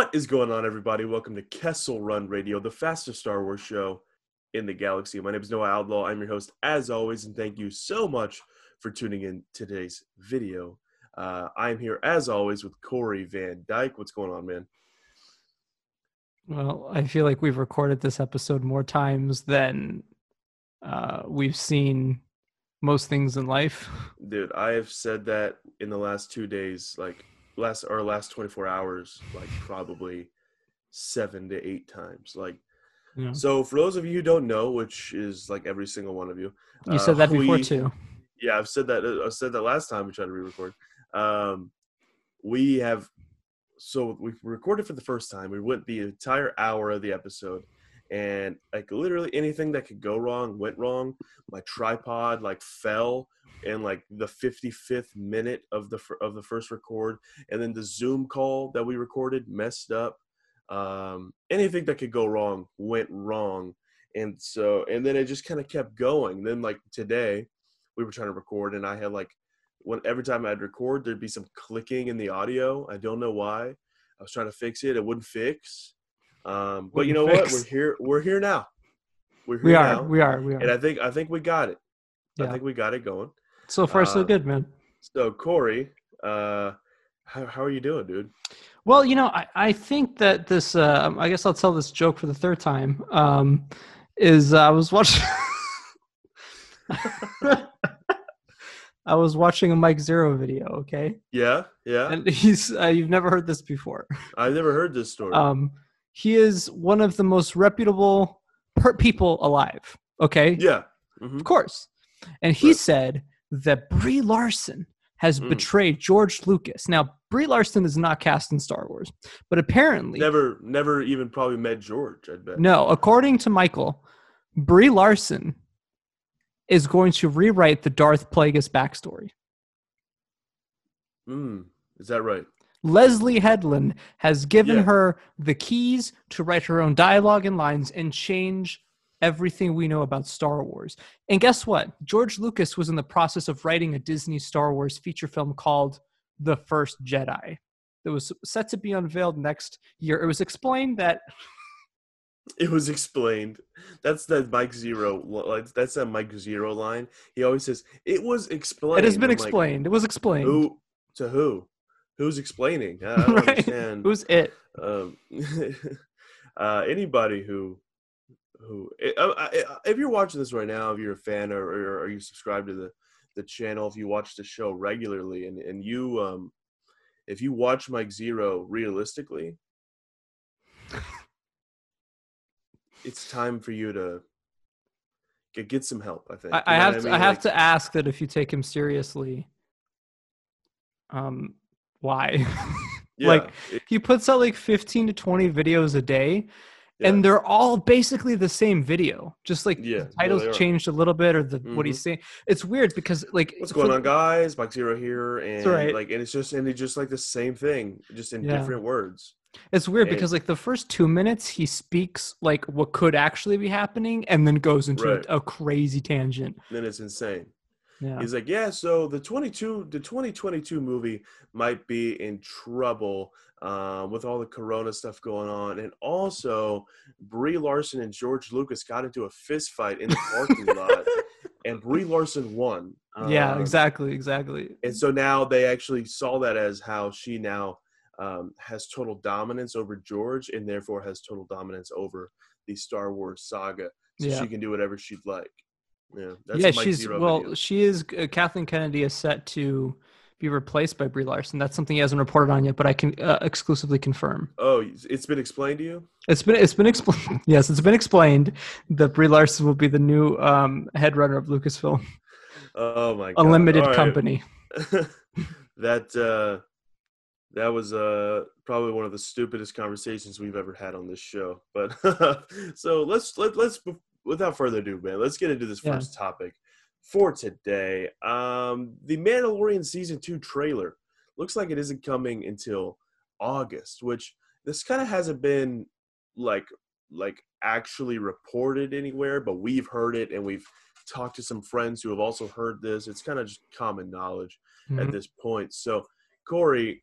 What is going on, everybody? Welcome to Kessel Run Radio, the fastest Star Wars show in the galaxy. My name is Noah Outlaw. I'm your host, as always, and thank you so much for tuning in today's video. Uh, I'm here, as always, with Corey Van Dyke. What's going on, man? Well, I feel like we've recorded this episode more times than uh, we've seen most things in life. Dude, I have said that in the last two days, like last or last 24 hours, like probably seven to eight times. Like, Yeah. so for those of you who don't know, which is like every single one of you, You uh, said that before we- too. Yeah, I've said that. I said that last time we tried to re-record. Um, we have so we recorded for the first time. We went the entire hour of the episode, and like literally anything that could go wrong went wrong. My tripod like fell in like the 55th minute of the of the first record, and then the Zoom call that we recorded messed up. Um, anything that could go wrong went wrong, and so and then it just kind of kept going. Then like today we were trying to record and I had like when every time I'd record there'd be some clicking in the audio. I don't know why. I was trying to fix it. It wouldn't fix. Um, but you know what? We're here. We're here now. We're here We are, now. we are, we and. I think I think we got it. yeah. I think we got it going. So far, so uh, good, man. So Corey, uh, how how are you doing, dude? Well, you know, I, I think that this. Uh, I guess I'll tell this joke for the third time. Um, is uh, I was watching. I was watching a Mike Zeroh video. Okay, Yeah, yeah. and he's. Uh, you've never heard this before. I've never heard this story. Um, he is one of the most reputable per- people alive. Okay, yeah. hmm Of course. And he Right. said that Brie Larson has Mm. betrayed George Lucas. Now, Brie Larson is not cast in Star Wars, but apparently, Never, never even probably met George. I bet. no, according to Michael, Brie Larson is going to rewrite the Darth Plagueis backstory. Mm, is that right? Leslie Headland has given Yeah. her the keys to write her own dialogue and lines and change everything we know about Star Wars. And guess what? George Lucas was in the process of writing a Disney Star Wars feature film called The First Jedi that was set to be unveiled next year. It was explained that It was explained. That's that Mike Zeroh. That's that Mike Zeroh line. He always says it was explained. it has been I'm like, explained. it was explained. who to who? Who's explaining? I don't Right. understand. Who's it? um, uh, anybody who who uh, uh, if you're watching this right now, if you're a fan or, or, or you subscribe to the the channel, if you watch the show regularly, and and you um, if you watch Mike Zeroh realistically, it's time for you to get get some help. I think I, I have what to, I mean? have Like, to ask that if you take him seriously, um, why? yeah, like, it- he puts out like 15 to 20 videos a day yeah. and they're all basically the same video just like Yeah, the titles are. changed a little bit or the what he's mm-hmm. saying it's weird because like what's going the- on guys mike zeroh here and right. like and it's just and it's just like the same thing just in Yeah. different words it's weird and- because like the first two minutes he speaks like what could actually be happening and then goes into Right. a, a crazy tangent then it's insane yeah he's like yeah so the 22 the 2022 movie might be in trouble uh, with all the corona stuff going on and also brie larson and george lucas got into a fist fight in the parking lot and brie larson won yeah Um, exactly exactly and so now they actually saw that as how she now um, has total dominance over George, and therefore has total dominance over the Star Wars saga. So Yeah. she can do whatever she'd like. Yeah, that's yeah Mike she's well video. she is uh, kathleen kennedy is set to be replaced by brie larson that's something he hasn't reported on yet but i can uh, exclusively confirm Oh, it's been explained to you. It's been it's been explained. Yes, it's been explained that Brie Larson will be the new um, head runner of Lucasfilm, Oh my God. a limited right. company. that uh, that was uh, probably one of the stupidest conversations we've ever had on this show. But so let's let, let's without further ado, man, let's get into this Yeah. first topic for today. Um, the Mandalorian season two trailer looks like it isn't coming until August, which this kind of hasn't been like like actually reported anywhere, but we've heard it and we've talked to some friends who have also heard this. It's kind of just common knowledge at Mhm. this point. So, Corey,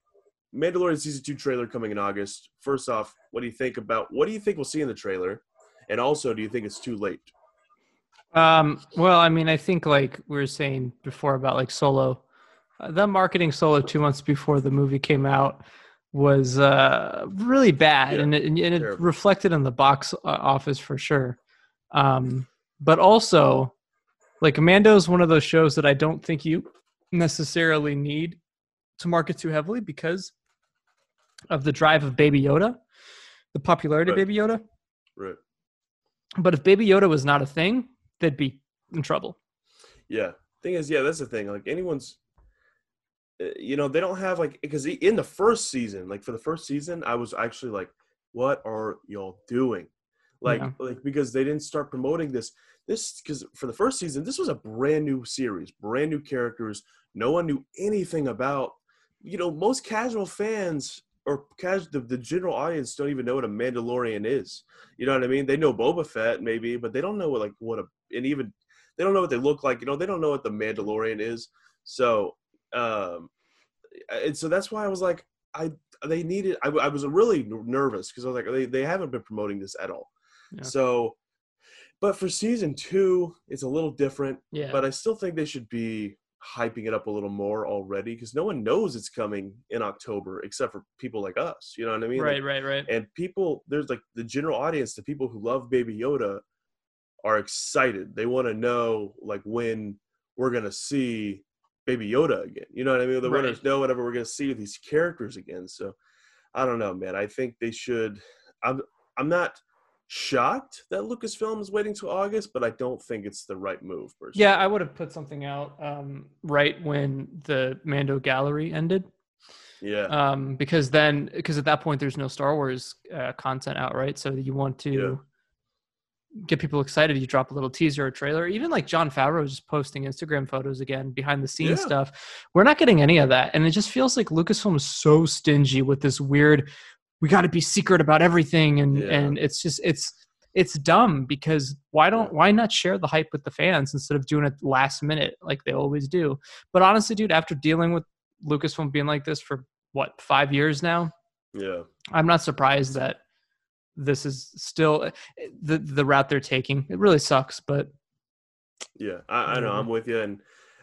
Mandalorian season two trailer coming in August. First off, what do you think about? What do you think we'll see in the trailer? And also, do you think it's too late? Um, well, I mean, I think like we were saying before about like Solo, uh, the marketing Solo two months before the movie came out was uh, really bad, Yeah, and it, and it terrible. reflected in the box uh, office for sure. Um, but also, like Mando is one of those shows that I don't think you necessarily need to market too heavily because of the drive of Baby Yoda, the popularity of Baby Yoda. Right. But if Baby Yoda was not a thing, they'd be in trouble. Yeah. Thing is, yeah, that's the thing. Like anyone's, uh, you know, they don't have like because in the first season, like for the first season, I was actually like, "What are y'all doing?" Like, Yeah. like because they didn't start promoting this. This because for the first season, this was a brand new series, brand new characters. No one knew anything about. You know, most casual fans or the, the general audience don't even know what a Mandalorian is. You know what I mean? They know Boba Fett maybe, but they don't know what like what a and even they don't know what they look like. You know, they don't know what the Mandalorian is. So, um, and so that's why I was like, I they needed. I, I was really nervous because I was like, they they haven't been promoting this at all. Yeah. So, but for season two, it's a little different. Yeah. But I still think they should be hyping it up a little more already because no one knows it's coming in October except for people like us. You know what I mean? Like, right, right, right. and people there's like the general audience the people who love baby yoda are excited they want to know like when we're gonna see baby yoda again you know what i mean they want Right. to know whenever we're gonna see these characters again so i don't know man i think they should i'm i'm not shocked that lucasfilm is waiting to august but i don't think it's the right move personally. Yeah, I would have put something out um, right when the Mando gallery ended, yeah um, because then because at that point there's no Star Wars uh, content out, right? So you want to get people excited. You drop a little teaser or trailer. Even like Jon Favreau is just posting Instagram photos again, behind the scenes Yeah. stuff. We're not getting any of that, and it just feels like Lucasfilm is so stingy with this weird. We got to be secret about everything, and Yeah. and it's just it's it's dumb because why don't why not share the hype with the fans instead of doing it last minute like they always do? But honestly, dude, after dealing with Lucasfilm being like this for what five years now, yeah I'm not surprised that this is still eh, the the route they're taking. It really sucks, but Yeah, I, I know. I'm with you, and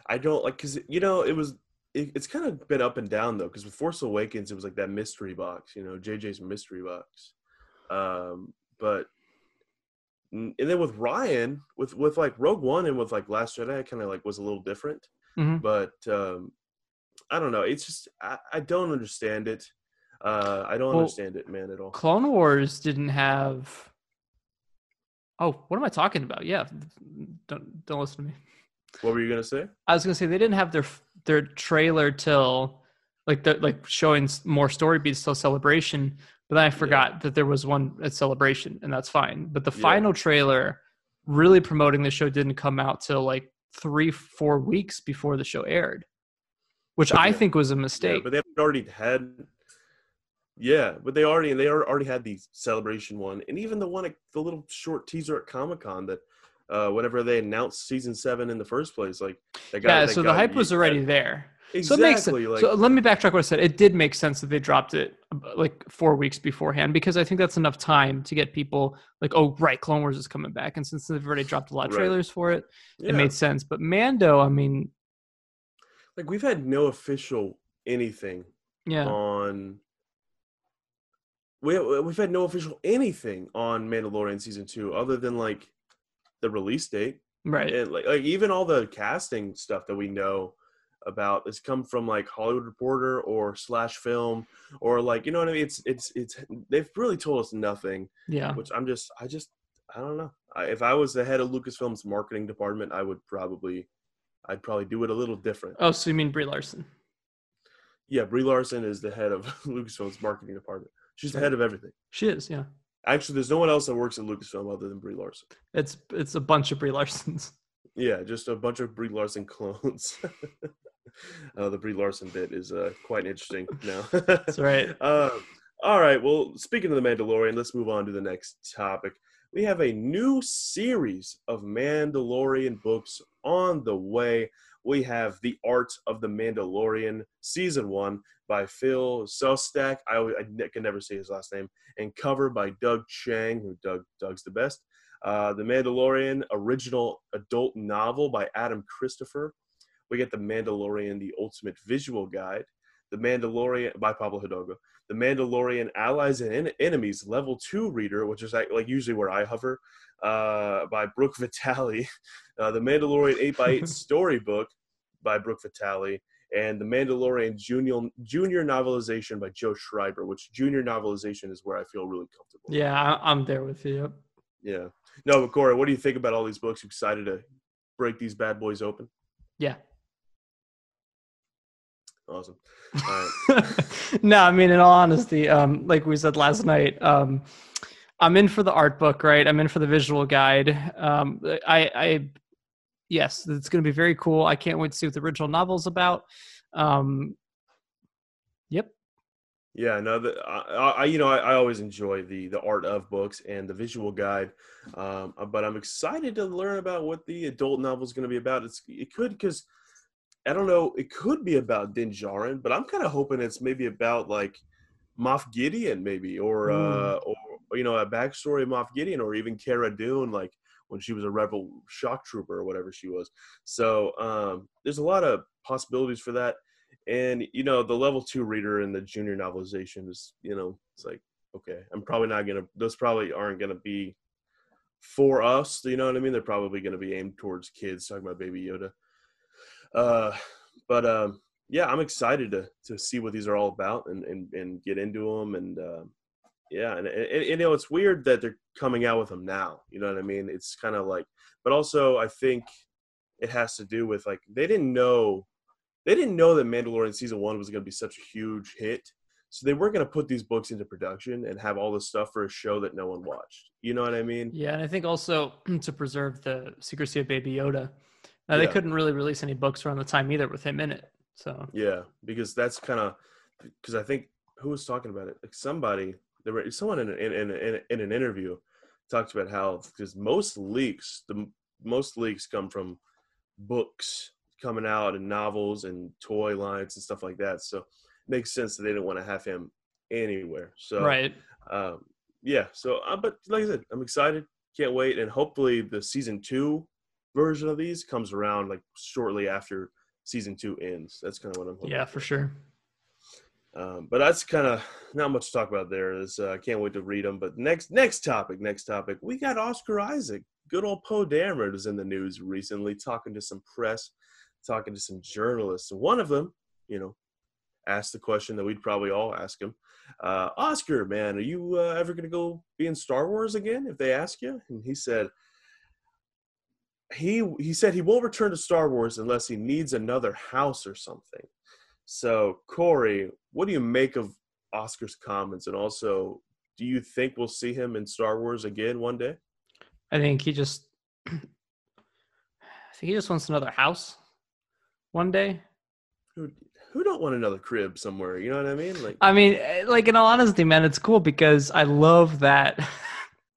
I don't like because you know it was. It, it's kind of been up and down though, because with Force Awakens, it was like that mystery box, you know, JJ's mystery box. Um, but and then with Ryan, with with like Rogue One and with like Last Jedi, kind of like was a little different. Mhm. But um, I don't know. It's just I, I don't understand it. Uh, I don't Well, understand it, man, at all. Clone Wars didn't have. Oh, what am I talking about? Yeah, don't don't listen to me. What were you gonna say? I was gonna say they didn't have their their trailer till like the like showing more story beats till celebration, but then I forgot that there was one at celebration, and that's fine. But the Yeah. final trailer, really promoting the show, didn't come out till like three four weeks before the show aired, which I think was a Yeah, mistake. but they already had. Yeah, but they already and they already had the celebration one, and even the one at the little short teaser at Comic Con that, uh, whenever they announced season seven in the first place, like that got, yeah, so the hype was already there. Exactly, So it makes sense. like so let me backtrack what I said. It did make sense that they dropped it uh, like four weeks beforehand because I think that's enough time to get people like, oh, right, Clone Wars is coming back, and since they've already dropped a lot of Right. trailers for it, yeah, it made sense. But Mando, I mean, like we've had no official anything yeah, on. We we've had no official anything on Mandalorian season two other than like the release date. right, and like, like even all the casting stuff that we know about has come from like Hollywood Reporter or Slash Film or like you know what I mean. It's it's it's they've really told us nothing, yeah. which I'm just I just I don't know. I, if I was the head of Lucasfilm's marketing department, I would probably I'd probably do it a little different. Oh, so you mean Brie Larson? Yeah, Brie Larson is the head of Lucasfilm's marketing department. She's the head of everything. She is, yeah. Actually, there's no one else that works at Lucasfilm other than Brie Larson. It's it's a bunch of Brie Larsons. Yeah, just a bunch of Brie Larson clones. uh, the Brie Larson bit is uh, quite interesting now. That's right. Uh, all right. Well, speaking of the Mandalorian, let's move on to the next topic. We have a new series of Mandalorian books on the way. We have The Art of the Mandalorian, Season 1 by Phil Szostak. I, I can never say his last name. And cover by Doug Chiang, who Doug Doug's the best. Uh, the Mandalorian original adult novel by Adam Christopher. We get The Mandalorian, the Ultimate Visual Guide. The Mandalorian by Pablo Hidalgo. The Mandalorian Allies and En- Enemies Level 2 Reader, which is like, like usually where I hover, uh, by Brooke Vitale. Uh, the Mandalorian 8x8 Storybook by Brooke Vitale. And the Mandalorian Junior, junior novelization by Joe Schreiber, which junior novelization is where I feel really comfortable. Yeah, I- I'm there with you. Yeah. No, but Corey, what do you think about all these books? You excited to break these bad boys open? Yeah. Awesome. All right. no, I mean, in all honesty, um, like we said last night, um, I'm in for the art book, right? I'm in for the visual guide. Um, I, I, yes, it's going to be very cool. I can't wait to see what the original novel's about. Um, yep. Yeah, no, the, I, I, you know, I, I always enjoy the the art of books and the visual guide, um, but I'm excited to learn about what the adult novel is going to be about. It's it could because I don't know, it could be about Din Djarin, but I'm kind of hoping it's maybe about like Moff Gideon, maybe, or uh, or you know, a backstory of Moff Gideon, or even Cara Dune, like when she was a rebel shock trooper or whatever she was. So um, there's a lot of possibilities for that. And you know the level two reader in the junior novelization is you know it's like okay i'm probably not gonna those probably aren't gonna be for us you know what i mean? They're probably gonna be aimed towards kids talking about baby yoda uh but um yeah i'm excited to to see what these are all about and and, and get into them and uh, yeah and, and, and you know it's weird that they're coming out with them now you know what i mean it's kind of like but also i think it has to do with like they didn't know they didn't know that Mandalorian season one was going to be such a huge hit. So they weren't going to put these books into production and have all this stuff for a show that no one watched. You know what I mean? Yeah, and I think also to preserve the secrecy of Baby Yoda, uh, they couldn't really release any books around the time either with him in it. So Yeah, because that's kind of because I think who was talking about it? Like somebody, there were someone in in in, in, in an interview talked about how because most leaks, the most leaks come from books coming out and novels and toy lines and stuff like that. So it makes sense that they didn't want to have him anywhere. So right, um, yeah. So, uh, but like I said, I'm excited. Can't wait, and hopefully the season two version of these comes around like shortly after season two ends. That's kind of what I'm hoping. yeah, for sure. Um, but that's kind of not much to talk about there. Is uh, I can't wait to read them. But next, next topic, next topic, we got Oscar Isaac. Good old Poe Dameron was in the news recently, talking to some press, talking to some journalists. And one of them, you know, asked the question that we'd probably all ask him: uh, Oscar, man, are you uh, ever going to go be in Star Wars again if they ask you? And he said. He he said he won't return to Star Wars unless he needs another house or something. So, Corey, what do you make of Oscar's comments? And also, do you think we'll see him in Star Wars again one day? I think he just, I think he just wants another house one day. Who, who don't want another crib somewhere? You know what I mean? Like, I mean, eh, like in all honesty, man, it's cool because I love that.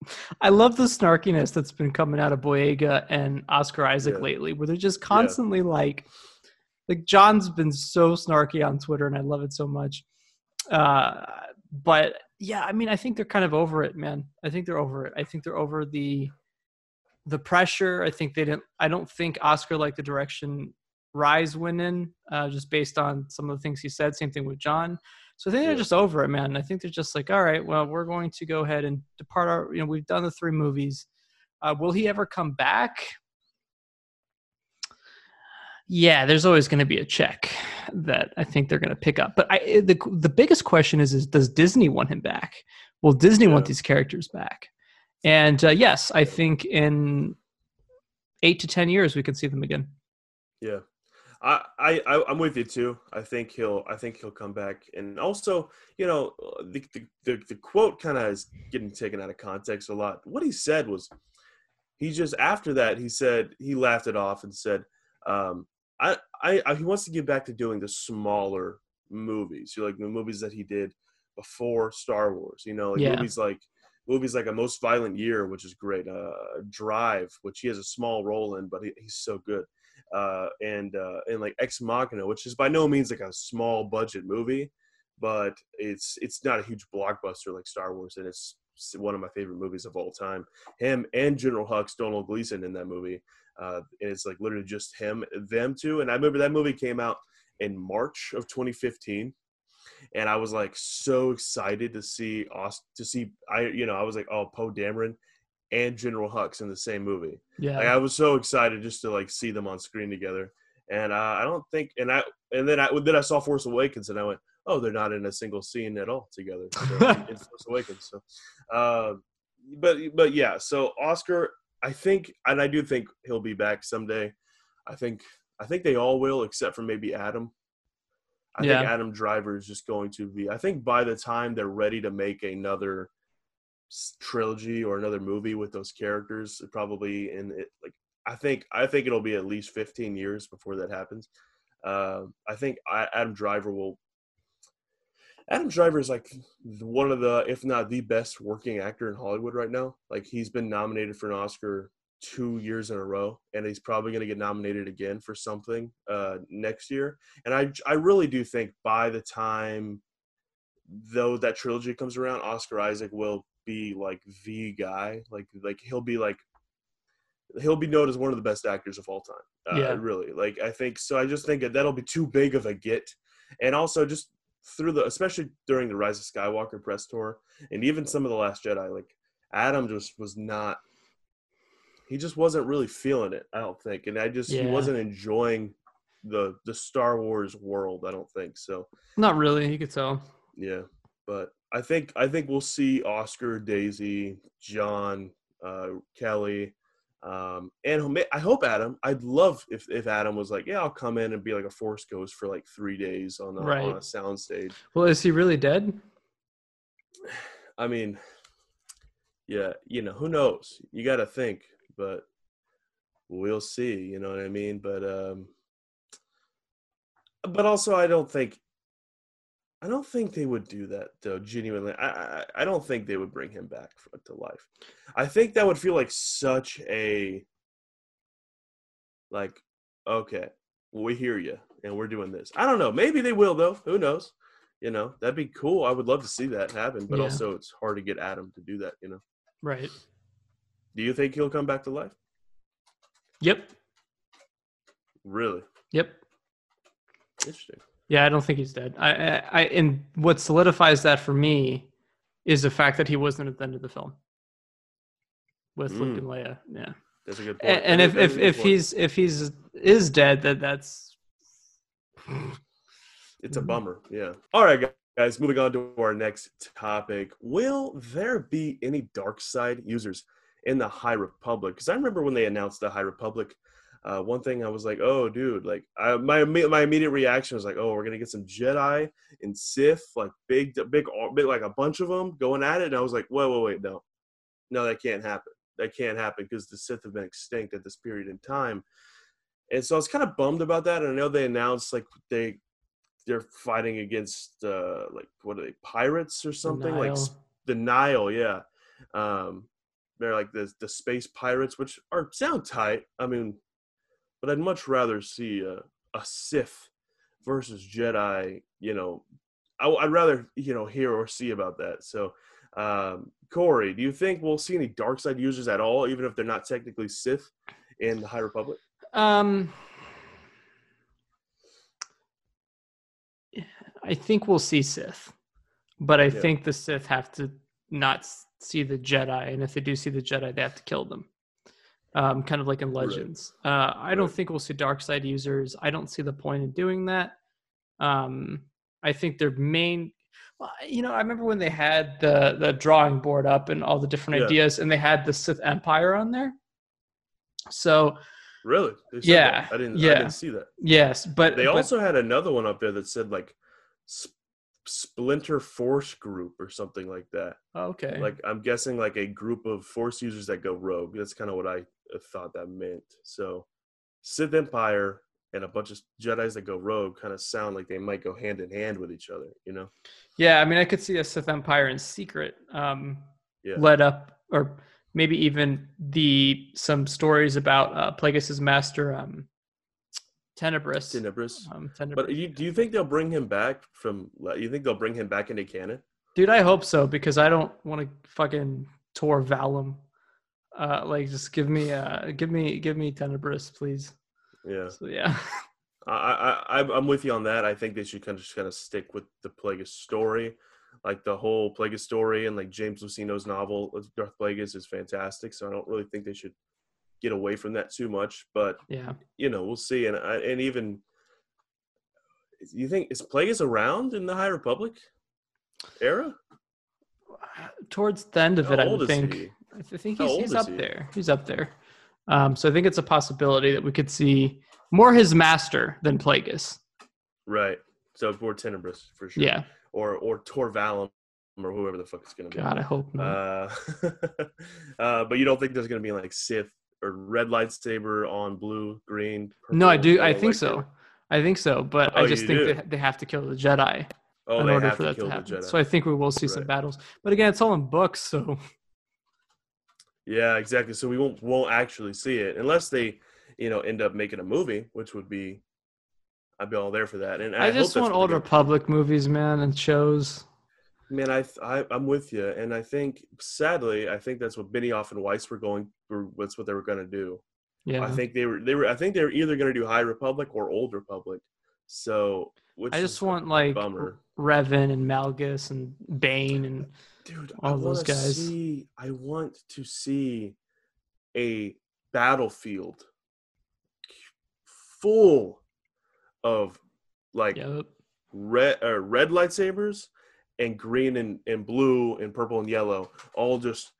I love the snarkiness that's been coming out of Boyega and Oscar Isaac Yeah. lately, where they're just constantly like, like John's been so snarky on Twitter, and I love it so much. Uh, but yeah, I mean, I think they're kind of over it, man. I think they're over it. I think they're over the the pressure. I think they didn't. I don't think Oscar liked the direction Rise went in, uh, just based on some of the things he said. Same thing with John. So I think they're just over it, man. I think they're just like, all right, well, we're going to go ahead and depart our. You know, we've done the three movies. Uh, will he ever come back? Yeah, there's always going to be a check that I think they're going to pick up. But I, the the biggest question is, is does Disney want him back? Will Disney want these characters back? And uh, yes, I think in eight to ten years we could see them again. yeah, I, I, I'm with you too. I think he'll, I think he'll come back. And also, you know, the the the, the quote kind of is getting taken out of context a lot. What he said was, he just after that he said he laughed it off and said, um, I, I, I he wants to get back to doing the smaller movies. You know, like the movies that he did before Star Wars. You know, like Yeah. movies like movies like A Most Violent Year, which is great. Uh, Drive, which he has a small role in, but he, he's so good. Uh, and uh, and like Ex Machina, which is by no means like a small budget movie, but it's it's not a huge blockbuster like Star Wars, and it's one of my favorite movies of all time. Him and General Hux, Domhnall Gleeson in that movie, uh, and it's like literally just him, them two. And I remember that movie came out in March of 2015 and I was like so excited to see Aust- to see I you know I was like oh Poe Dameron and General Hux in the same movie. Yeah. Like, I was so excited just to like see them on screen together. And uh, I don't think and I and then I then I saw Force Awakens and I went oh they're not in a single scene at all together so, in Force Awakens. So, uh, but but yeah so Oscar I think and I do think he'll be back someday. I think I think they all will except for maybe Adam. I Yeah. think Adam Driver is just going to be. I think by the time they're ready to make another trilogy or another movie with those characters, probably in it, like I think I think it'll be at least 15 years before that happens. Uh, I think I, Adam Driver will. Adam Driver is like one of the, if not the best working actor in Hollywood right now. Like he's been nominated for an Oscar two years in a row, and he's probably going to get nominated again for something uh, next year. And I, I really do think by the time though that trilogy comes around, Oscar Isaac will be like the guy. Like like he'll be like he'll be known as one of the best actors of all time. Uh, Yeah. really. Like I think so. I just think that that'll be too big of a get, and also just through the especially during the Rise of Skywalker press tour, and even some of the Last Jedi, like Adam just was not. He just wasn't really feeling it. I don't think, and I just he wasn't enjoying the the Star Wars world. I don't think so. Not really. You could tell. Yeah, but I think I think we'll see Oscar, Daisy, John, uh, Kelly, um, and I hope Adam. I'd love if if Adam was like, yeah, I'll come in and be like a Force Ghost for like three days on a, Right. on a sound stage. Well, is he really dead? I mean, yeah, you know, who knows? You got to think, but we'll see. You know what I mean? But um, but also, I don't think. I don't think they would do that though. Genuinely, I I, I don't think they would bring him back to life. I think that would feel like such a like okay, we hear you and we're doing this. I don't know. Maybe they will though. Who knows? You know, that'd be cool. I would love to see that happen, but Yeah. also it's hard to get Adam to do that. You know, Right. do you think he'll come back to life? Yep. Really Yep. interesting. Yeah, I don't think he's dead. I, I, I and what solidifies that for me is the fact that he wasn't at the end of the film with Luke Mm. and Leia. Yeah. That's a good point. And, and if is- that is if if point. he's if he's is dead, that that's It's a bummer. Yeah. All right, guys. Moving on to our next topic. Will there be any dark side users in the High Republic? Because I remember when they announced the High Republic. Uh, one thing I was like, "Oh, dude!" Like, I, my my immediate reaction was like, "Oh, we're gonna get some Jedi and Sith, like big, big, big, like a bunch of them going at it." And I was like, "Wait, wait, wait, no, no, that can't happen. That can't happen because the Sith have been extinct at this period in time." And so I was kind of bummed about that. And I know they announced like they they're fighting against uh like what are they pirates or something like the Nihil, yeah. Um, they're like the the space pirates, which are sound tight. I mean, but I'd much rather see a, a Sith versus Jedi. You know, I, would rather you know hear or see about that. So, um, Corey, do you think we'll see any dark side users at all, even if they're not technically Sith in the High Republic? Um, I think we'll see Sith, but I Yeah. think the Sith have to not see the Jedi, and if they do see the Jedi, they have to kill them. Um, kind of like in Right. Legends. Uh, I don't think we'll see dark side users. I don't see the point in doing that. Um, I think their main, well, you know, I remember when they had the the drawing board up and all the different Yeah. ideas, and they had the Sith Empire on there. So Really? Yeah, that? I didn't. yeah. I didn't see that. yes, but They but- also had another one up there that said like Splinter Force Group or something like that. okay, Like I'm guessing like a group of Force users that go rogue. That's kind of what I thought that meant. So Sith Empire and a bunch of Jedi's that go rogue kind of sound like they might go hand in hand with each other. You know? Yeah, I mean, I could see a Sith Empire in secret, um, Yeah. led up, or maybe even the some stories about uh, Plagueis's master, um, Tenebrous. Tenebrous. Um, Tenebrous. But you, do you think they'll bring him back from? You think they'll bring him back into canon? Dude, I hope so because I don't want to fucking Tor Valum. Uh, like, just give me, uh, give me, give me Tenebrous, please. Yeah. So yeah. I, I, I'm with you on that. I think they should kind of just kind of stick with the Plagueis story, like the whole Plagueis story, and like James Luceno's novel of Darth Plagueis is fantastic. So I don't really think they should get away from that too much. But yeah, you know, we'll see. And I, and even you think is Plagueis around in the High Republic era? Towards the end of How it, I think. I think he's, he's up he? there. He's up there. Um, so I think it's a possibility that we could see more his master than Plagueis. Right. So for Tenebrous for sure. Yeah. Or or Tor Valum or whoever the fuck it's gonna be. God, I hope not. Uh, uh, but you don't think there's gonna be like Sith or red lightsaber on blue, green? no, I do. I think so. I think so. But Oh, I just think do? they, they have to kill the Jedi Oh, in order for that to happen. So I think we will see some battles. But again, it's all in books, so Yeah, exactly. So we won't won't actually see it unless they, you know, end up making a movie, which would be, I'd be all there for that. And I, I, just want old Republic movies, man, and shows. Man, I, I I'm with you, and I think sadly, I think that's what Benioff and Weiss were going. Were, that's what they were going to do. Yeah. I think they were they were I think they were either going to do High Republic or Old Republic. So which I just want like bummer, Revan and Malgus and Bane and dude. all I those guys. see. I want to see a battlefield full of like yeah, red uh, red lightsabers and green and, and blue and purple and yellow all just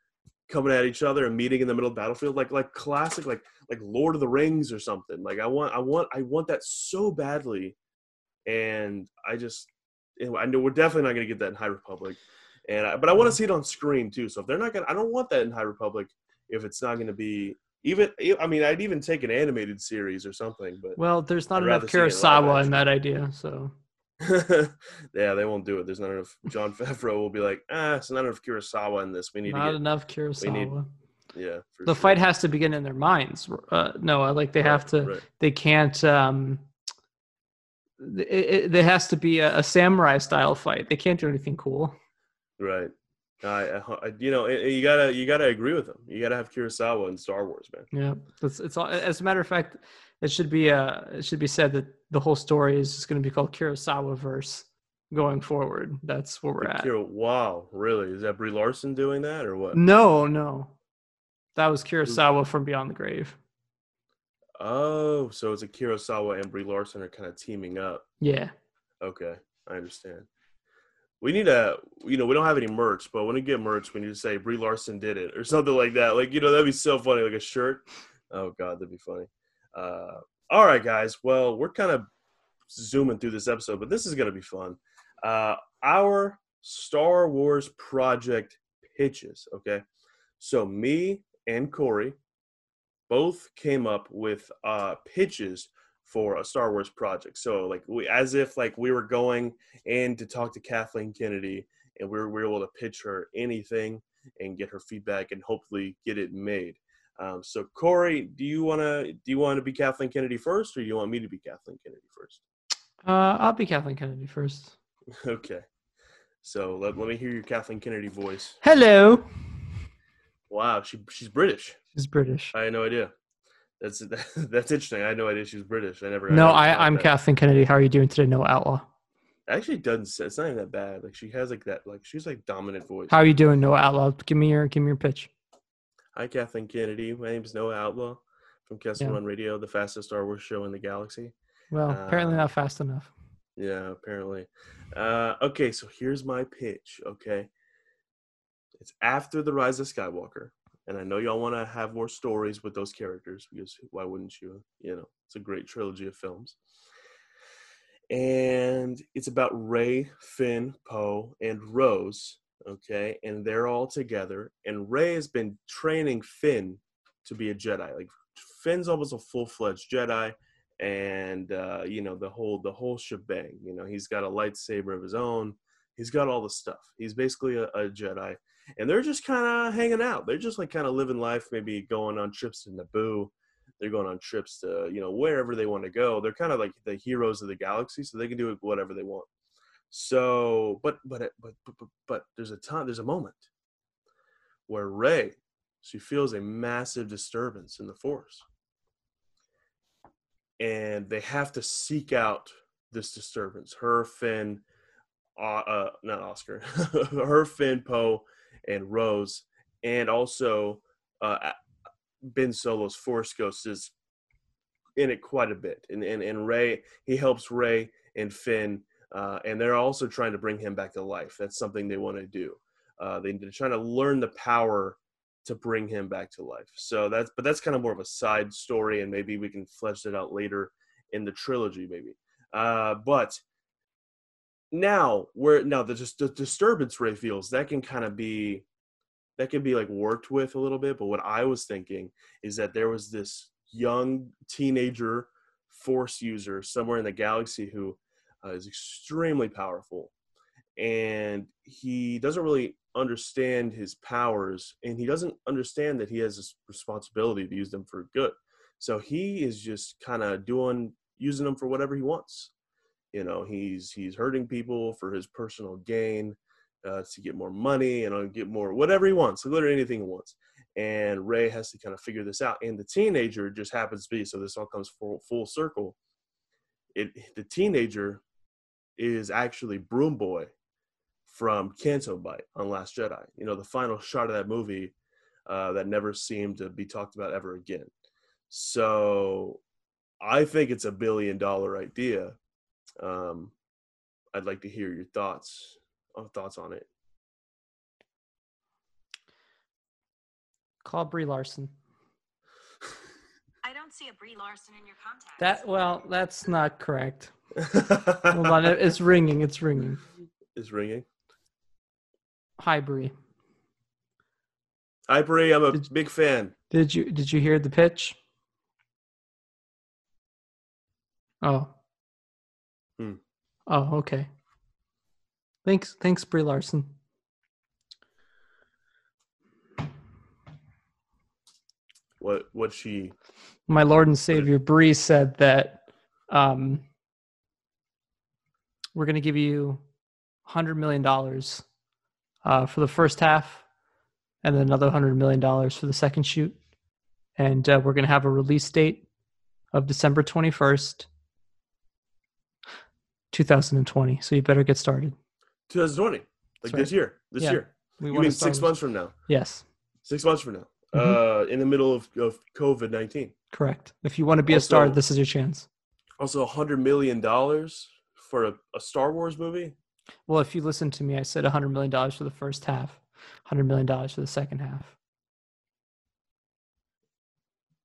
coming at each other and meeting in the middle of the battlefield like like classic like like lord of the rings or something like i want i want i want that so badly and i just i know we're definitely not going to get that in high republic and I, but i want to see it on screen too so if they're not going to i don't want that in high republic if it's not going to be even i mean i'd even take an animated series or something but well, there's not I'd enough Kurosawa in that idea, so yeah, they won't do it. There's not enough. Jon Favreau will be like, ah, it's not enough Kurosawa in this. We need not to get, enough Kurosawa. yeah. For the sure. fight has to begin in their minds. Uh, Noah, like they have to. Right. They can't. um it, it, there has to be a, a samurai style fight. They can't do anything cool. Right. I, I, you know, you gotta, you gotta agree with them. You gotta have Kurosawa in Star Wars, man. Yeah, it's it's all. As a matter of fact, it should be uh it should be said that the whole story is just going to be called Kurosawa verse going forward. That's where we're at. Wow, really? Is that Brie Larson doing that or what? No, no, that was Kurosawa from Beyond the Grave. Oh, so it's a Kurosawa and Brie Larson are kind of teaming up. Yeah, Okay, I understand. We need a, you know, we don't have any merch, but when we get merch, we need to say Brie Larson did it or something like that. Like, you know, that'd be so funny, like a shirt. Oh God, that'd be funny. Uh, all right, guys. Well, we're kind of zooming through this episode, but this is gonna be fun. Uh, our Star Wars project pitches. Okay, so me and Corey both came up with uh, pitches for a Star Wars project. So like we as if like we were going in to talk to Kathleen Kennedy and we were, we were able to pitch her anything and get her feedback and hopefully get it made. Um, so Corey, do you wanna do you want to be Kathleen Kennedy first or do you want me to be Kathleen Kennedy first? uh, I'll be Kathleen Kennedy first. okay. So let, let me hear your Kathleen Kennedy voice. Hello. Wow, she she's British. She's British. I had no idea. That's that's interesting. I had no idea she was British. I never. No, I. I'm that. Kathleen Kennedy. How are you doing today, Noah Outlaw? Actually, it doesn't. say- It's not even that bad. Like she has like that. Like she's like dominant voice. How are you doing, Noah Outlaw? Give me your give me your pitch. Hi, Kathleen Kennedy. My name is Noah Outlaw from Kessel Yeah. Run Radio, the fastest Star Wars show in the galaxy. Well, apparently Uh, not fast enough. Yeah, apparently. Uh, okay, so here's my pitch. Okay, it's after the Rise of Skywalker, and I know y'all want to have more stories with those characters because why wouldn't you? You know, it's a great trilogy of films. And it's about Rey, Finn, Poe, and Rose. Okay, and they're all together, and Rey has been training Finn to be a Jedi. Like Finn's almost a full fledged Jedi and uh, you know the whole the whole shebang. You know, he's got a lightsaber of his own. He's got all the stuff. He's basically a, a Jedi, and they're just kind of hanging out. They're just like kind of living life, maybe going on trips to Naboo, They're going on trips to you know wherever they want to go. They're kind of like the heroes of the galaxy, so they can do whatever they want. So, but but but but but, there's a time, there's a moment where Rey, she feels a massive disturbance in the Force, and they have to seek out this disturbance. Her, Finn, uh, uh not Oscar, her, Finn, Poe, and Rose, and also uh, Ben Solo's Force Ghost is in it quite a bit, and and and Rey he helps Rey and Finn, uh, and they're also trying to bring him back to life. That's something they want to do. Uh, they, they're trying to learn the power to bring him back to life. So that's but that's kind of more of a side story, and maybe we can flesh it out later in the trilogy, maybe. Uh, but now where now the just the disturbance rey feels that can kind of be that can be like worked with a little bit but what i was thinking is that there was this young teenager force user somewhere in the galaxy who uh, is extremely powerful and he doesn't really understand his powers and he doesn't understand that he has this responsibility to use them for good. So he is just kind of doing using them for whatever he wants you know he's he's hurting people for his personal gain uh, to get more money and I'll get more whatever he wants, literally anything he wants. And rey has to kind of figure this out. And the teenager just happens to be so this all comes full full circle. It the teenager is actually Broom Boy from Canto Bight on Last Jedi. You know, the final shot of that movie uh, that never seemed to be talked about ever again. So I think it's a billion dollar idea. Um, I'd like to hear your thoughts thoughts on it. Call Brie Larson. I don't see a Brie Larson in your contacts. That well, that's not correct. Hold on, it's ringing. It's ringing. It's ringing. Hi, Brie. Hi, Brie. I'm a Did- big fan. Did you did you hear the pitch? Oh. Hmm. Oh, okay. Thanks, thanks, Brie Larson. What? What she? My Lord and Savior Brie said that um, we're going to give you hundred million dollars uh, for the first half, and then another hundred million dollars for the second shoot, and uh, we're going to have a release date of December twenty first, two thousand and twenty. So you better get started. 2020, like That's this year. This Yeah. year. We You mean six months from now? Yes, Six months from now. Mhm. Uh, in the middle of, of COVID 19. correct. If you want to be a star, this is your chance. Also, $100 million for a, a Star Wars movie? Well, if you listen to me, I said $100 million for the first half, $100 million for the second half.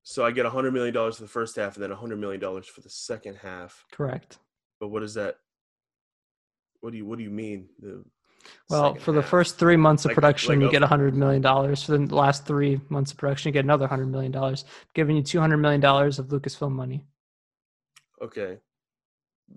So I get $100 million for the first half and then $100 million for the second half. Correct. But what is that? What do you What do you mean? The Well, for the half? first three months of Like- production, like you a- get $100 million. For the last three months of production, you get another $100 million, giving you $200 million of Lucasfilm money. okay,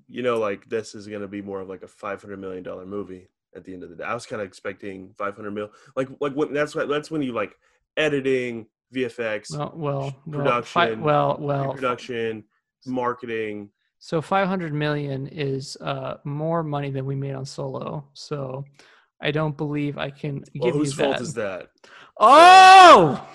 you know, like this is going to be more of like a five hundred million dollar movie at the end of the day. I was kind of expecting five hundred mil, like like when that's what that's when you like editing, VFX, Well, well, well, Production, well, well. production, marketing. So 500 million is uh, more money than we made on Solo. So I don't believe I can Well, give whose you fault that. is that? Oh!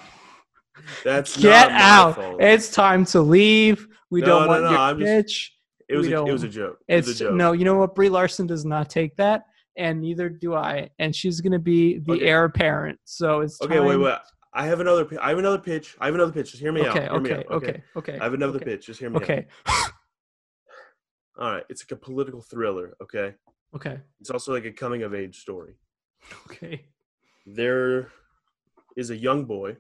That's Get out! fault. It's time to leave. We No, don't no, want no, your I'm just- pitch. it was we a, it was a joke. It was It's a joke. no, you know what? Brie Larson does not take that, and neither do I. And she's going to be the Okay. heir apparent. So it's Okay, wait, time- wait. I have another. I have another pitch. I have another pitch. Just hear me Okay, out. Hear me okay, out. okay, okay. I have another okay, pitch. Just hear me out. Okay, All right. It's like a political thriller. Okay. okay, It's also like a coming of age story. okay. There is a young boy,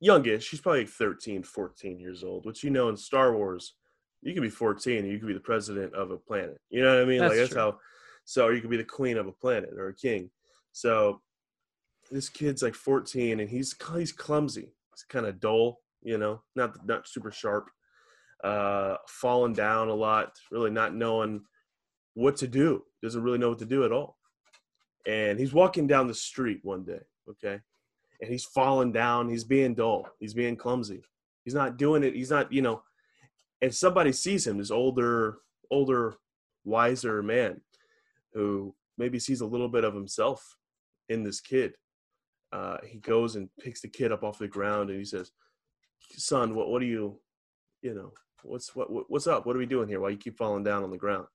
youngish. He's probably like 13, 14 years old, which you know in Star Wars, you can be 14 and you can be the president of a planet. You know what I mean? That's like that's true. how. So or you could be the queen of a planet or a king. So this kid's like 14 and he's he's clumsy. He's kind of dull, you know, not not super sharp. Uh, falling down a lot, really not knowing what to do. Doesn't really know what to do at all. And he's walking down the street one day, okay, and he's falling down. He's being dull. He's being clumsy. He's not doing it. He's not, you know. And somebody sees him, this older, older, wiser man, who maybe sees a little bit of himself in this kid. Uh, he goes and picks the kid up off the ground, and he says, "Son, what, what are you, you know, what's what, what what's up? What are we doing here? Why you keep falling down on the ground?"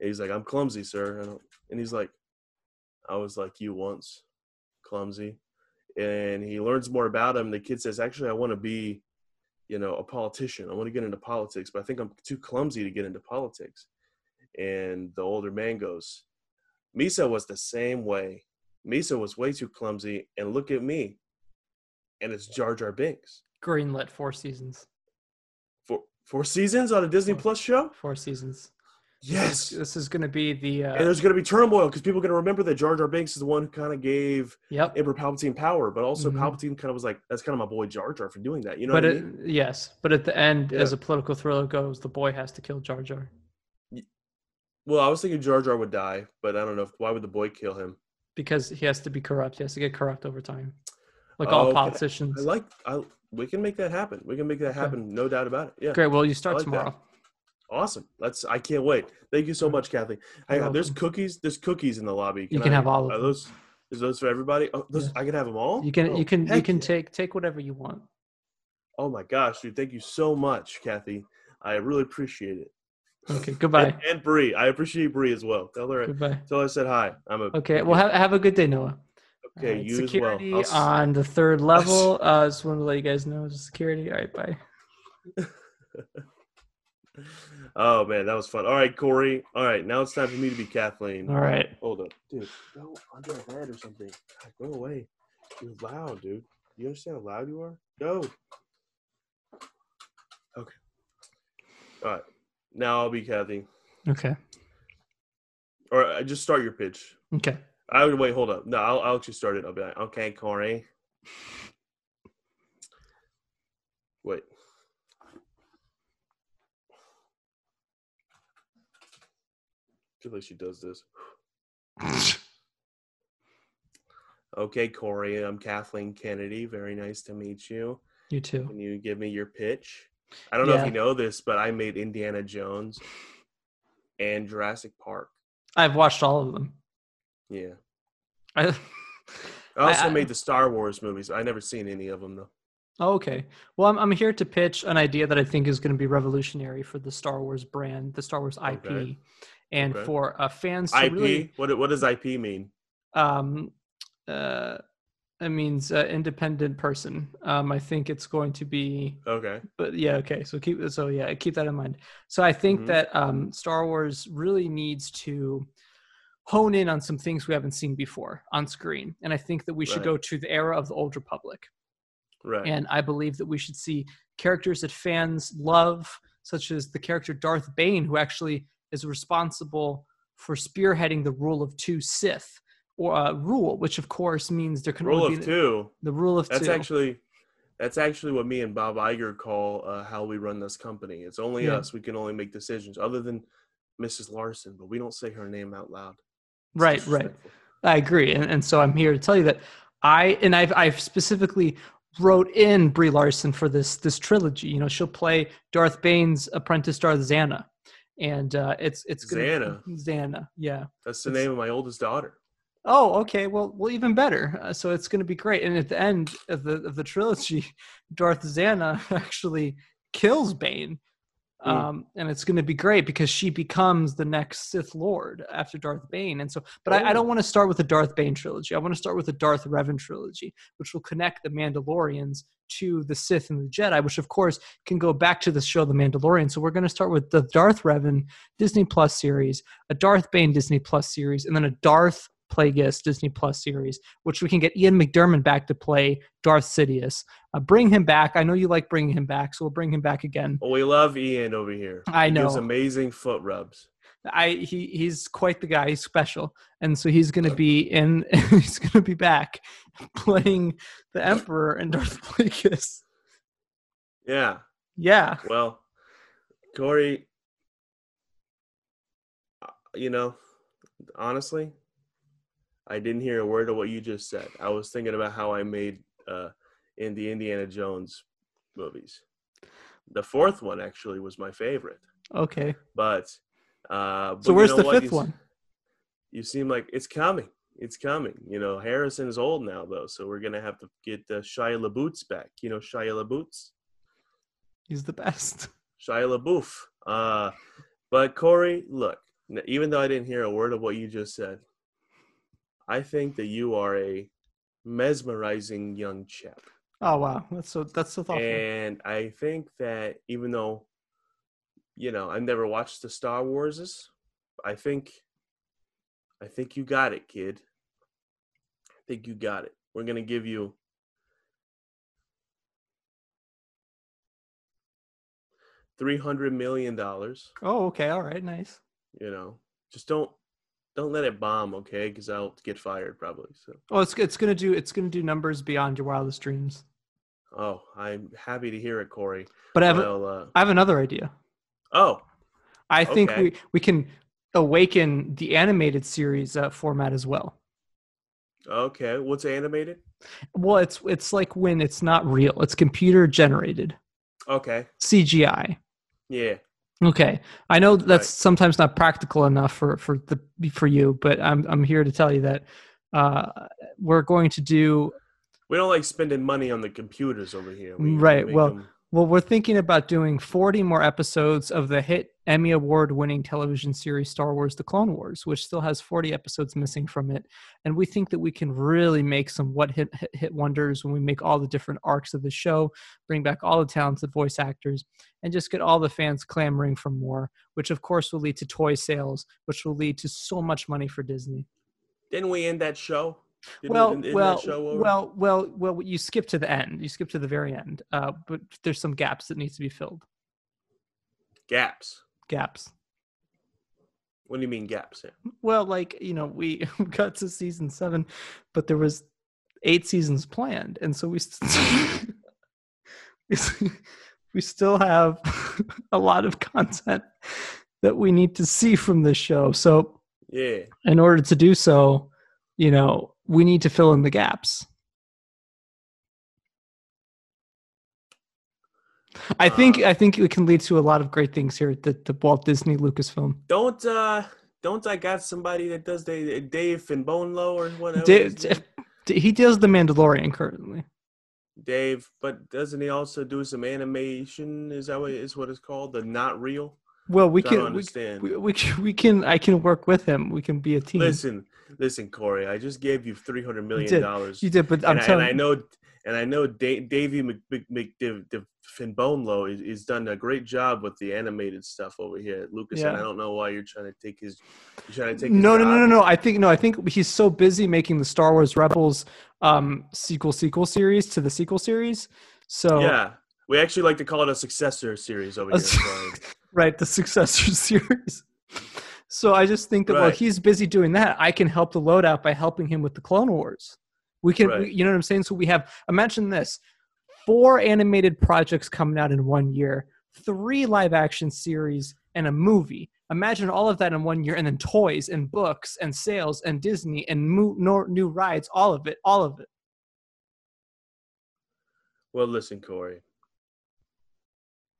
And he's like, "I'm clumsy, sir." And he's like, "I was like you once, clumsy." And he learns more about him. The kid says, "Actually, I want to be, you know, a politician. I want to get into politics, but I think I'm too clumsy to get into politics." And the older man goes, "Misa was the same way. Misa was way too clumsy, and look at me." And it's Jar Jar Binks. Greenlit four seasons. Four seasons on a Disney. Plus show. Four seasons. Yes. This is going to be the. and Uh, there's going to be turmoil because people are going to remember that Jar Jar Binks is the one who kind of gave yep. Emperor Palpatine power, but also Mhm. Palpatine kind of was like, "That's kind of my boy Jar Jar for doing that." You know but what I it, mean? yes, but at the end, Yeah. as a political thriller goes, the boy has to kill Jar Jar Well, I was thinking Jar Jar would die, but I don't know. If, why would the boy kill him? because he has to be corrupt. He has to get corrupt over time, like Oh, all okay. politicians. I like. I we can make that happen. We can make that happen. No doubt about it. Yeah. Great. Well, you start like that. tomorrow. Awesome. That's. I can't wait. Thank you so much, Kathy. On. There's cookies. There's cookies in the lobby. You can I- have all of Are those? Is those for everybody? Oh, those, Yeah. I can have them all. You can Oh, you can you can yeah. take take whatever you want. Oh my gosh, dude! Thank you so much, Kathy. I really appreciate it. Okay. Goodbye. And, and Brie, I appreciate Brie as well. Tell her, Goodbye. tell her I said hi. I'm a Okay. Well, have, have a good day, Noah. Okay. Alright, you security well. On the third level. Uh, just wanted to let you guys know the security. All right. Bye. oh man, that was fun. All right, Corey. All right, now it's time for me to be Kathleen. All right. Hold up, dude. Go under a bed or something. God, Go away. You're loud, dude. You understand how loud you are? Go. Okay. All right. Now I'll be Kathy. Okay. All right. uh, just start your pitch. Okay. I would wait. Hold up. No, I'll, I'll actually start it. I'll be like, okay, Corey. Wait. I feel like she does this. Okay, Corey. I'm Kathleen Kennedy. Very nice to meet you. You too. Can you give me your pitch? I don't know if you know this, but I made Indiana Jones and Jurassic Park. I've watched all of them. Yeah. I, I also I- made the Star Wars movies. I never seen any of them though. Oh, okay. Well, I'm, I'm here to pitch an idea that I think is going to be revolutionary for the Star Wars brand, the Star Wars IP, Okay. and Okay. for uh, fans IP. really. What what does IP mean? Um, uh, it means uh, independent person. Um, I think it's going to be Okay. but yeah okay so keep so yeah keep that in mind so i think Mhm. that um star wars really needs to hone in on some things we haven't seen before on screen and i think that we should Right. go to the era of the old republic Right. and i believe that we should see characters that fans love such as the character darth bane who actually is responsible for spearheading the rule of two sith or uh, rule which of course means there can Rule only of be two. the rule of That's two actually that's actually what me and Bob Iger call uh, how we run this company. It's only Yeah. us. We can only make decisions, other than Mrs. Larson, but we don't say her name out loud. Right right. I agree, and, and so I'm here to tell you that I and I've I've specifically wrote in Brie Larson for this this trilogy. You know, she'll play Darth Bane's apprentice, Darth Xana, and uh, it's it's gonna, Xana? Xana, yeah. That's the It's- name of my oldest daughter. Oh, okay. Well, well, even better. Uh, so it's going to be great. And at the end of the of the trilogy, Darth Xana actually kills Bane. Um, and it's going to be great because she becomes the next Sith Lord after Darth Bane. And so, but I, I Oh. don't want to start with the Darth Bane trilogy. I want to start with the Darth Revan trilogy, which will connect the Mandalorians to the Sith and the Jedi, which of course can go back to the show The Mandalorian. So we're going to start with the Darth Revan Disney Plus series, a Darth Bane Disney Plus series, and then a Darth Plagueis Disney Plus series, which we can get Ian McDiarmid back to play Darth Sidious. Uh, bring him back. I know you like bringing him back, so we'll bring him back again. Well, we love Ian over here. I He gives amazing foot rubs. I he he's quite the guy. He's special, and so he's going to be in. he's going to be back playing the Emperor and Darth Plagueis. Yeah. Yeah, Well, Corey, uh, you know, honestly, I didn't hear a word of what you just said. I was thinking about how I made uh, in the Indiana Jones movies. The fourth one actually was my favorite, Okay. but uh, but So you where's know the what? fifth You one? You seem like it's coming. It's coming. You know, Harrison is old now though, so we're gonna have to get uh, Shia LaBeouf's back. You know, Shia LaBeouf's. He's the best. Shia LaBeouf. Uh, but Corey, look, even though I didn't hear a word of what you just said, I think that you are a mesmerizing young chap. Oh wow, that's so that's so thoughtful. And I think that even though, you know, I've never watched the Star Warses, I think, I think you got it, kid. I think you got it. We're gonna give you. Three hundred million dollars. oh, okay, all right, nice. You know, just don't don't let it bomb, okay? Because I'll get fired probably. So, Oh, it's it's gonna do it's gonna do numbers beyond your wildest dreams. oh, I'm happy to hear it, Corey. But I have Well, uh, I have another idea. oh, I think Okay. we we can awaken the animated series uh, format as well. okay. What's animated? Well, it's it's like when it's not real; it's computer generated Okay. CGI. Yeah. Okay, I know that's Right. sometimes not practical enough for for the for you, but I'm I'm here to tell you that uh, we're going to do We don't like spending money on the computers over here. We, we Right, make well, 'em- Well, we're thinking about doing 40 more episodes of the hit Emmy Award winning television series Star Wars The Clone Wars, which still has 40 episodes missing from it. And we think that we can really make some what hit, hit, hit wonders when we make all the different arcs of the show, bring back all the talented voice actors, and just get all the fans clamoring for more, which of course will lead to toy sales, which will lead to so much money for Disney. didn't we end that show? Didn't well, we end- end well, well, well, well. You skip to the end. You skip to the very end. Uh, but there's some gaps that needs to be filled. gaps. Gaps. What do you mean gaps? Here? Well, like you know, we got to season seven, but there was eight seasons planned, and so we st- we still have a lot of content that we need to see from this show. So, Yeah. in order to do so, you know, we need to fill in the gaps. I think Uh, I think it can lead to a lot of great things here at the, the Walt Disney Lucasfilm. Don't uh don't I got somebody that does the Dave Finbonlo or whatever? Dave, his he does the Mandalorian currently. Dave, but doesn't he also do some animation? Is that what is what it's called? The not real? Well, we I don't can we, understand. we, we we can I can work with him. We can be a team. Listen, listen, Corey. I just gave you three hundred million dollars. you did, but I'm and, I, and I know, and I know, da- Davey Mc, Mc, Mc, Div, Div, Finbonlo is, is done a great job with the animated stuff over here at Lucas. And I don't know why you're trying to take his, you're trying to take. His no, no, no, no, no. I think no. I think he's so busy making the Star Wars Rebels um, sequel sequel series to the sequel series. So Yeah, we actually like to call it a successor series over here. right, the successor series. So I just think that while Right. he's busy doing that, I can help the loadout by helping him with the Clone Wars. We can, Right. we, you know what I'm saying? So we have imagine this: four animated projects coming out in one year, three live action series, and a movie. Imagine all of that in one year, and then toys and books and sales and Disney and mo- no, new rides, all of it, all of it. Well, listen, Corey.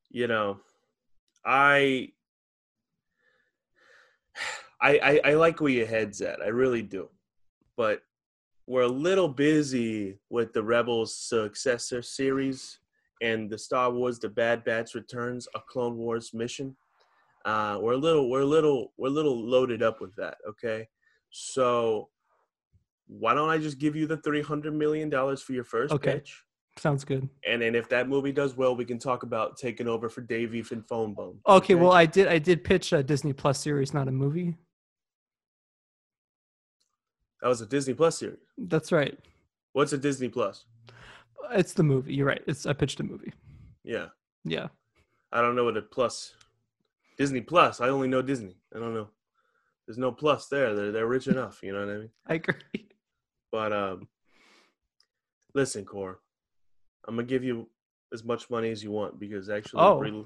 You know, I, I, I, I like where your head's at. I really do, but we're a little busy with the Rebels successor series and the Star Wars: The Bad Batch Returns, a Clone Wars mission. Uh, we're a little, we're a little, we're a little loaded up with that. Okay, so why don't I just give you the three hundred million dollars for your first Okay. pitch? Sounds good. And then if that movie does well, we can talk about taking over for Davey and Phone Bone. Okay, well, I did, I did pitch a Disney Plus series, not a movie. that was a Disney Plus series. That's right. What's a Disney Plus? It's the movie. You're right. It's I pitched a movie. Yeah, Yeah. I don't know what a plus. Disney Plus. I only know Disney. I don't know. There's no plus there. They're they're rich enough. You know what I mean? I agree. But um, listen, Core, I'm gonna give you as much money as you want because actually, Oh. Brie,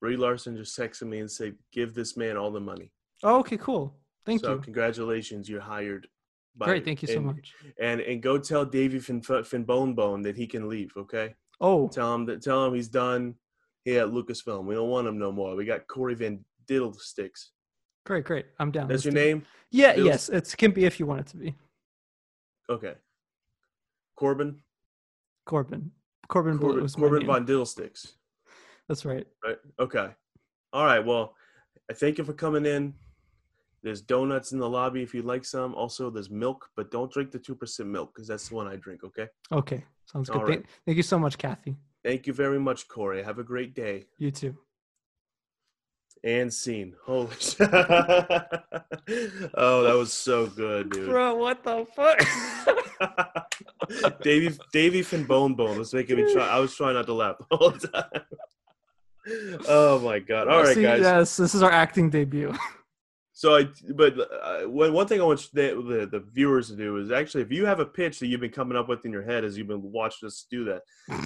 Brie Larson just texted me and said, "Give this man all the money." Oh, okay, cool. Thank so you. So congratulations, you're hired. by- Great. Thank you so much. And and go tell Davy Fin Fin Bone that he can leave. Okay. Oh, Tell him that. Tell him he's done here at Lucasfilm. We don't want him no more. We got Corey Van Diddlesticks. great, great. I'm down. That's Let's your do name. Yeah, Diddles- yes. It's can be if you want it to be. Okay. Corbin. Corbin. Corbin, Corbin, was Corbin. Von Diddlesticks. That's right. Right. Okay. All right. Well, I thank you for coming in. There's donuts in the lobby if you'd like some. Also, there's milk, but don't drink the two percent milk because that's the one I drink. Okay. Okay, sounds good. All Thank, thank you so much, Kathy. Thank you very much, Corey. Have a great day. You too. And scene. Holy shit. oh, that was so good, dude. Bro, what the fuck? Davey Davey from Bone Bone was making me try. I was trying not to laugh the whole time. Oh my god! All right, See, guys. Yes, this is our acting debut. So I, but uh, one one thing I want the, the the viewers to do is actually, if you have a pitch that you've been coming up with in your head as you've been watching us do that,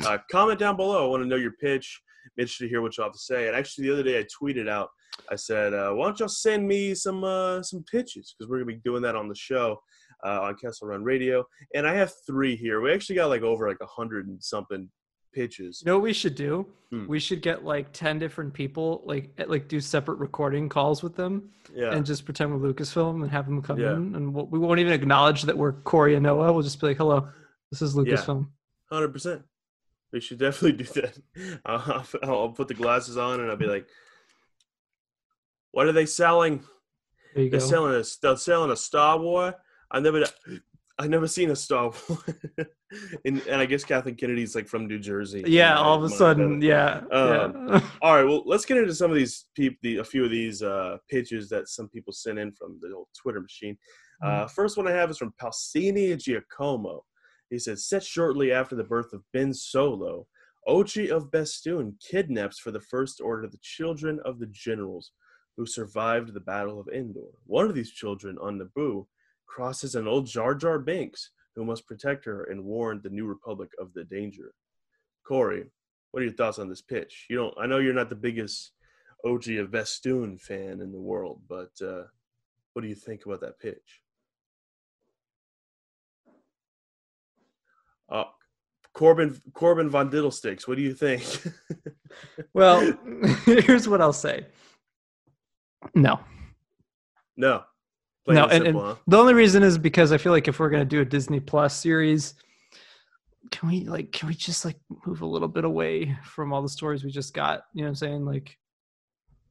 uh, comment down below. I want to know your pitch. I'm interested to hear what y'all have to say. And actually, the other day I tweeted out. I said, uh, "Why don't y'all send me some uh, some pitches because we're gonna be doing that on the show uh, on Kessel Run Radio." And I have three here. We actually got like over like a hundred and something pitches. You know what we should do? Hmm. We should get like ten different people, like like do separate recording calls with them, Yeah, and just pretend we're Lucasfilm and have them come Yeah. in, and we'll, we won't even acknowledge that we're Corey and Noah. We'll just be like, "Hello, this is Lucasfilm." hundred percent. We should definitely do that. I'll, I'll put the glasses on and I'll be like, "What are they selling? They're go. selling a they're selling a Star War. I never I never seen a Star War. and, and I guess Kathleen Kennedy's like from New Jersey. yeah, all of a sudden, yeah, Um, yeah. All right, well, let's get into some of these people, the, a few of these uh, pitches that some people sent in from the old Twitter machine. Uh, first one I have is from Palcini Giacomo. He says, set shortly after the birth of Ben Solo, Ochi of Bestoon kidnaps for the First Order the children of the generals who survived the Battle of Endor. One of these children on Naboo crosses an old Jar Jar Binks who must protect her and warn the New Republic of the danger. Corey, what are your thoughts on this pitch? You don't. I know you're not the biggest Ochi of Bestoon fan in the world, but uh, what do you think about that pitch? Uh, Corbin Corbin von Diddlesticks. What do you think? Well, here's what I'll say. No, no. Plain no, and and, simple, and huh? the only reason is because I feel like if we're gonna do a Disney Plus series, can we like can we just like move a little bit away from all the stories we just got? You know what I'm saying? Like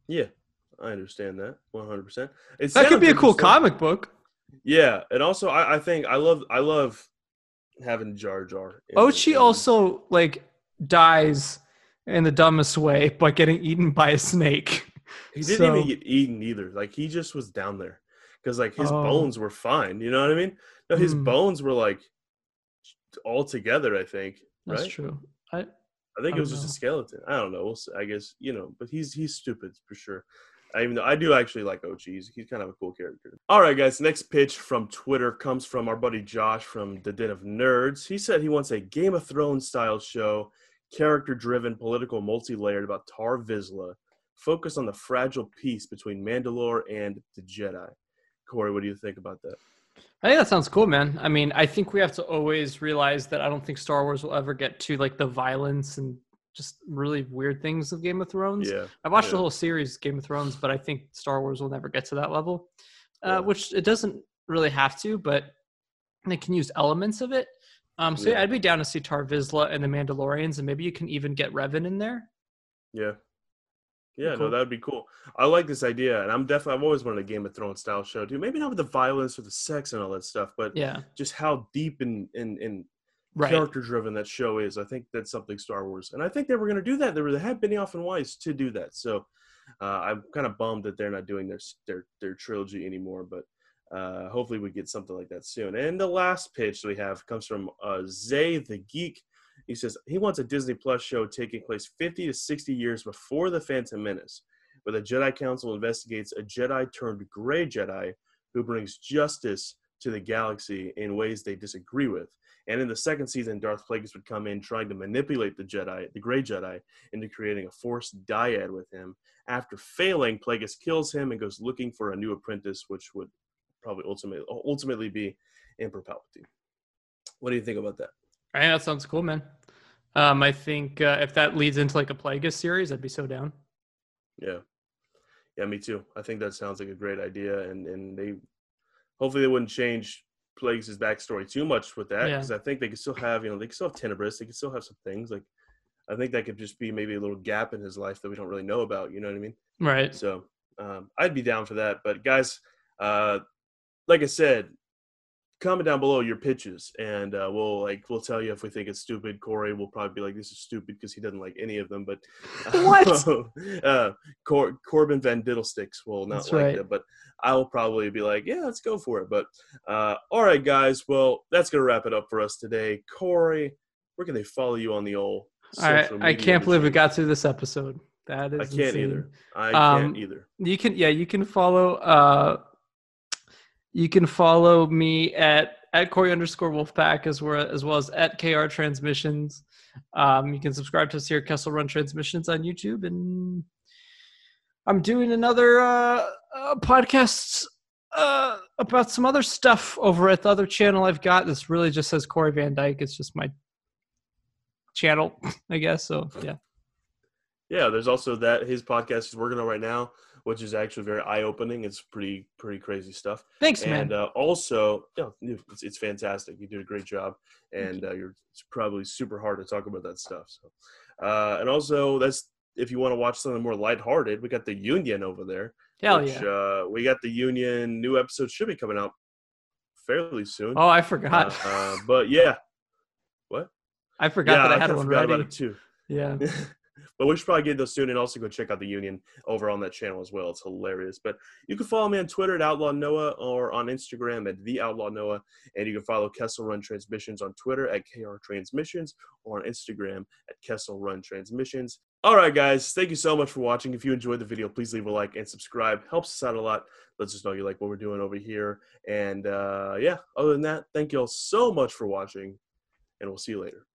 Yeah, I understand that 100. percent that could be a cool comic book. Yeah, and also I, I think I love I love having Jar Jar. Ochi also like dies in the dumbest way by getting eaten by a snake. He didn't So- even get eaten either. Like he just was down there because like his Oh. bones were fine. You know what I mean? No, his Hmm. bones were like all together. I think. That's right? true. I I think I it was don't just a skeleton. I don't know. We'll see. I guess you know, but he's he's stupid for sure. Even though I do actually like Ochi. He's, kind of a cool character. All right, guys. Next pitch from Twitter comes from our buddy Josh from the Den of Nerds. He said he wants a Game of Thrones style show, character-driven, political, multi-layered about Tar Vizsla, focused on the fragile peace between Mandalore and the Jedi. Corey, what do you think about that? I think that sounds cool, man. I mean, I think we have to always realize that I don't think Star Wars will ever get to like the violence and just really weird things of Game of Thrones. Yeah, I watched yeah. the whole series Game of Thrones, but I think Star Wars will never get to that level. Uh, Yeah. which it doesn't really have to, but they can use elements of it. Um, so yeah. Yeah. I'd be down to see Tar Vizsla and the Mandalorians, and maybe you can even get Revan in there. Yeah. Yeah, Cool. no, that'd be cool. I like this idea, and I'm definitely I've always wanted a Game of Thrones style show too. Maybe not with the violence or the sex and all that stuff, but Yeah, just how deep and and, and right. character driven that show is. I think that's something Star Wars, and I think they were going to do that. They were they had Benioff and Weiss to do that. So uh, I'm kind of bummed that they're not doing their their their trilogy anymore. But uh, hopefully we get something like that soon. And the last pitch we have comes from uh, Zay the Geek. He says he wants a Disney Plus show taking place 50 to 60 years before the Phantom Menace, where the Jedi Council investigates a Jedi turned gray Jedi who brings justice to the galaxy in ways they disagree with. And in the second season, Darth Plagueis would come in trying to manipulate the Jedi, the Gray Jedi, into creating a forced dyad with him. After failing, Plagueis kills him and goes looking for a new apprentice, which would probably ultimately ultimately be Emperor Palpatine. What do you think about that? I think that sounds cool, man. Um, I think uh, if that leads into like a Plagueis series, I'd be so down. Yeah, yeah, me too. I think that sounds like a great idea, and and they hopefully they wouldn't change Plagueis' backstory too much with that Yeah. because I think they could still have you know they could still have Tenebrous, they could still have some things like I think that could just be maybe a little gap in his life that we don't really know about. You know what I mean? Right. So um, I'd be down for that. But guys, uh, like I said, comment down below your pitches, and uh, we'll like we'll tell you if we think it's stupid. Corey will probably be like, "This is stupid" because he doesn't like any of them. But What? uh, Cor- Corbin Van Diddlesticks will not That's like right. that, but I'll probably be like, "Yeah, let's go for it." But uh, all right, guys. Well, that's gonna wrap it up for us today. Corey, where can they follow you on the old? I, I can't believe we got through this episode. That is I can't insane. either. I Um, can't either. You can yeah, you can follow uh you can follow me at at Corey underscore Wolfpack as well as well as at KR Transmissions. Um, you can subscribe to us here at Kessel Run Transmissions on YouTube, and I'm doing another uh, uh podcast uh about some other stuff over at the other channel I've got. This really just says Corey Van Dyke. It's just my channel, I guess. So yeah. Yeah, there's also that his podcast he's working on right now, which is actually very eye opening. It's pretty pretty crazy stuff. Thanks, man. And uh, also, yeah, it's, it's fantastic. You did a great job, and uh, you're it's probably super hard to talk about that stuff. So, uh, and also that's if you want to watch something more lighthearted, we got the Union over there. Hell which, yeah. Uh, we got the Union new episode should be coming out fairly soon. Oh, I forgot. Uh, but yeah, what? I forgot yeah, that I had kinda one ready. about it too. Yeah. but we should probably get those soon and also go check out the Union over on that channel as well. It's hilarious. But you can follow me on Twitter at Outlaw Noah or on Instagram at The Outlaw Noah. And you can follow Kessel Run Transmissions on Twitter at KR Transmissions or on Instagram at Kessel Run Transmissions. All right, guys. Thank you so much for watching. If you enjoyed the video, please leave a like and subscribe. Helps us out a lot. Lets us just know you like what we're doing over here. And uh, yeah, other than that, thank you all so much for watching. And we'll see you later.